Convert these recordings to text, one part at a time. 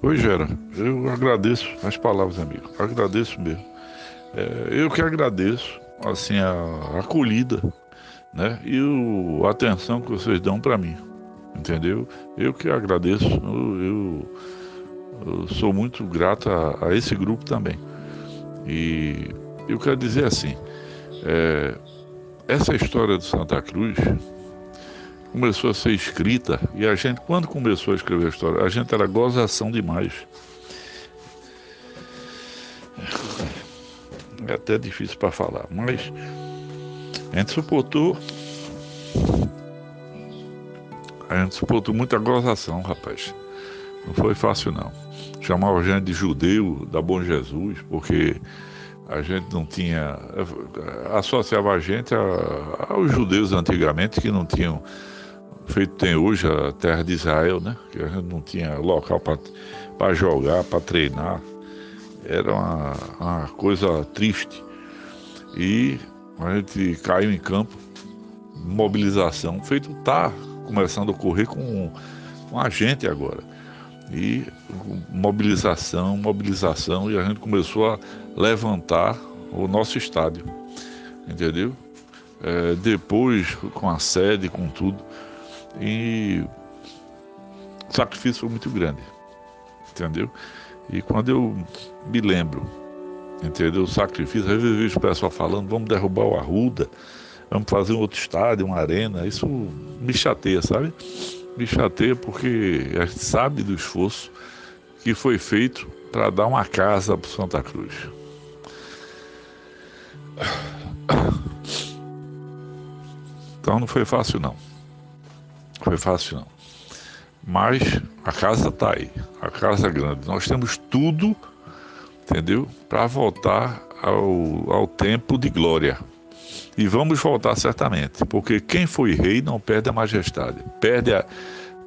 Oi, Gera. Eu agradeço as palavras, amigo. Agradeço mesmo. É, eu que agradeço, assim, a acolhida, né? E o, a atenção que vocês dão para mim, entendeu? Eu que agradeço. Eu, eu, eu sou muito grato a, a, esse grupo também. E eu quero dizer assim, é, essa história do Santa Cruz começou a ser escrita e a gente, quando começou a escrever a história, a gente era gozação demais. É até difícil para falar, mas a gente suportou. A gente suportou muita gozação, rapaz. Não foi fácil não. Chamava a gente de judeu da Bom Jesus, porque a gente não tinha. associava a gente a, aos judeus antigamente que não tinham feito tem hoje a terra de Israel, né? Que a gente não tinha local para jogar, para treinar. Era uma, uma coisa triste. E a gente caiu em campo, mobilização, feito tá começando a ocorrer com, com a gente agora. E mobilização, mobilização, e a gente começou a levantar o nosso estádio, entendeu? É, depois, com a sede, com tudo, e o sacrifício foi muito grande, entendeu? E quando eu me lembro, entendeu? O sacrifício, às vezes o pessoal falando, vamos derrubar o Arruda, vamos fazer um outro estádio, uma arena, isso me chateia, sabe? Me chateia porque a gente sabe do esforço que foi feito para dar uma casa para Santa Cruz. Então não foi fácil não. Foi fácil não. Mas a casa está aí, a casa é grande. Nós temos tudo, entendeu? Para voltar ao, ao tempo de glória. E vamos voltar certamente, porque quem foi rei não perde a majestade, perde, a,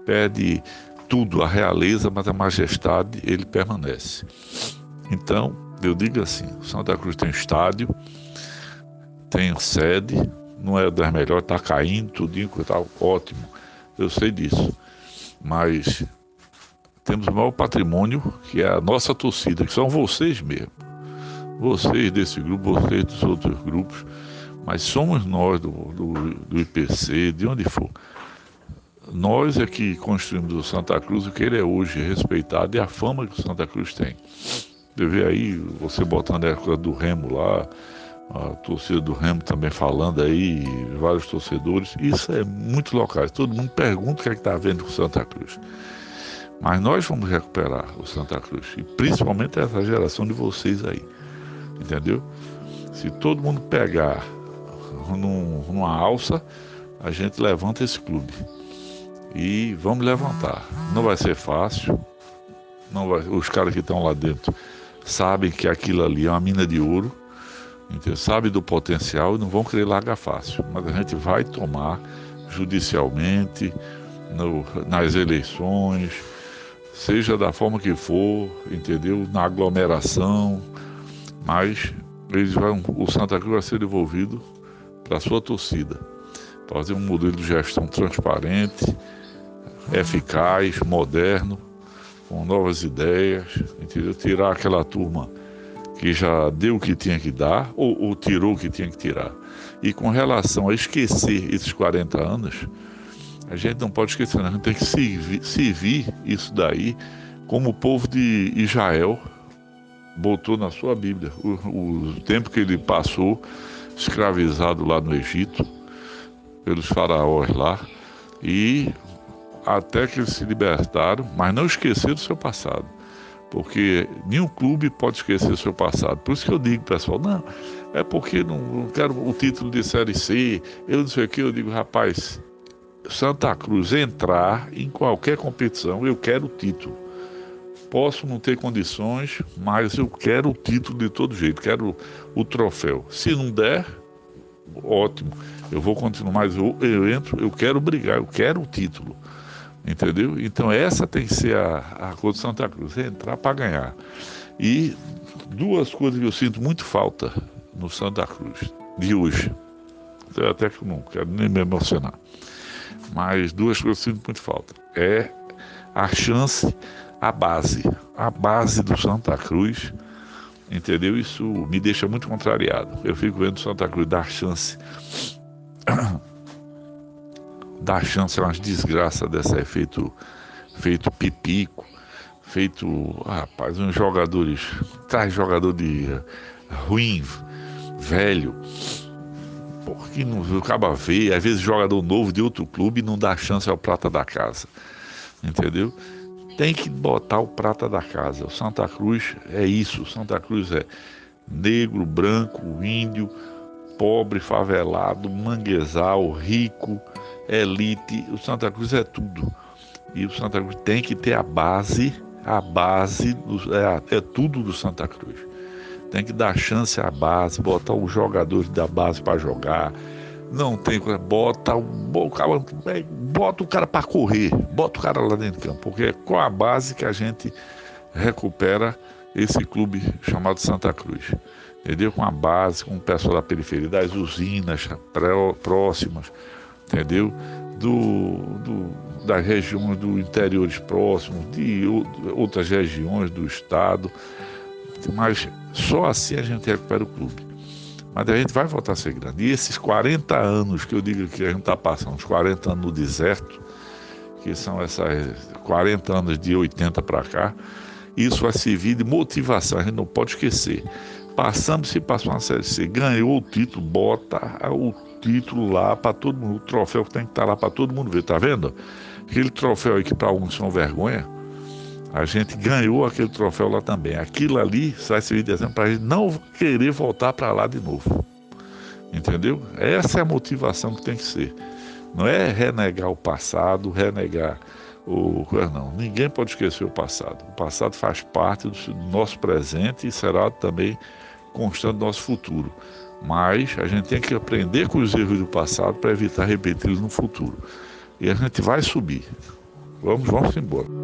perde tudo, a realeza, mas a majestade ele permanece. Então, eu digo assim: Santa Cruz tem estádio, tem sede, não é das melhores, está caindo, tudinho, tá ótimo eu sei disso. Mas temos o maior patrimônio, que é a nossa torcida, que são vocês mesmo. Vocês desse grupo, vocês dos outros grupos, mas somos nós do, do, do IPC, de onde for. Nós é que construímos o Santa Cruz, o que ele é hoje, respeitado, e a fama que o Santa Cruz tem. Você vê aí, você botando a época do Remo lá, a torcida do Remo também falando aí, vários torcedores. Isso é muito local. Todo mundo pergunta o que é que está vendo com Santa Cruz. Mas nós vamos recuperar o Santa Cruz. E principalmente essa geração de vocês aí. Entendeu? Se todo mundo pegar num, numa alça, a gente levanta esse clube. E vamos levantar. Não vai ser fácil. Não vai, os caras que estão lá dentro sabem que aquilo ali é uma mina de ouro Entendeu? Sabe do potencial e não vão querer largar fácil. Mas a gente vai tomar judicialmente, no, nas eleições, seja da forma que for, entendeu? Na aglomeração, mas eles vão, o Santa Cruz vai ser devolvido para a sua torcida. Fazer um modelo de gestão transparente, eficaz, moderno, com novas ideias, entendeu? Tirar aquela turma que já deu o que tinha que dar ou, ou tirou o que tinha que tirar. E com relação a esquecer esses 40 anos, a gente não pode esquecer, a gente tem que servir, servir isso daí como o povo de Israel botou na sua Bíblia. O, o, tempo que ele passou escravizado lá no Egito, pelos faraós lá, e até que eles se libertaram, mas não esqueceram o seu passado porque nenhum clube pode esquecer seu passado. Por isso que eu digo, pessoal, não, é porque não, não quero o título de Série C, eu não sei o que, eu digo, rapaz, Santa Cruz entrar em qualquer competição, eu quero o título. Posso não ter condições, mas eu quero o título de todo jeito, quero o troféu. Se não der, ótimo, eu vou continuar, mas eu, eu entro, eu quero brigar, eu quero o título. Entendeu? Então essa tem que ser a, a cor de Santa Cruz, é entrar para ganhar. E duas coisas que eu sinto muito falta no Santa Cruz de hoje. Eu até que não quero nem me emocionar. Mas duas coisas que eu sinto muito falta. É a chance a base, a base do Santa Cruz, entendeu? Isso me deixa muito contrariado. Eu fico vendo Santa Cruz dar chance, dar chance a umas desgraças dessa é feito, feito pipico, feito, rapaz, uns jogadores, traz jogador de ruim, velho, porque não acaba ver, às vezes jogador novo de outro clube não dá chance ao prata da casa. Entendeu? Tem que botar o prata da casa. O Santa Cruz é isso. O Santa Cruz é negro, branco, índio, pobre, favelado, manguezal, rico, elite. O Santa Cruz é tudo. E o Santa Cruz tem que ter a base, a base, é, é tudo do Santa Cruz. Tem que dar chance à base, botar os jogadores da base para jogar. Não tem coisa, bota bota o cara para correr, bota o cara lá dentro do campo, porque é com a base que a gente recupera esse clube chamado Santa Cruz. Entendeu? Com a base, com o pessoal da periferia, das usinas próximas, entendeu? Do, do, das regiões do interiores próximos, de outras regiões do estado. Mas só assim a gente recupera o clube. Mas a gente vai voltar a ser grande. E esses 40 anos que eu digo que a gente está passando, os 40 anos no deserto, que são essas 40 anos de 80 para cá, isso vai servir de motivação, a gente não pode esquecer. Passamos, se passou uma série C, ganhou o título, bota o título lá para todo mundo, o troféu que tem que estar tá lá para todo mundo ver, tá vendo? Aquele troféu aí que para alguns são vergonha, a gente ganhou aquele troféu lá também. Aquilo ali vai servir de exemplo para a gente não querer voltar para lá de novo. Entendeu? Essa é a motivação que tem que ser. Não é renegar o passado, renegar o. Não, ninguém pode esquecer o passado. O passado faz parte do nosso presente e será também constante do nosso futuro. Mas a gente tem que aprender com os erros do passado para evitar repeti-los no futuro. E a gente vai subir. Vamos, vamos embora.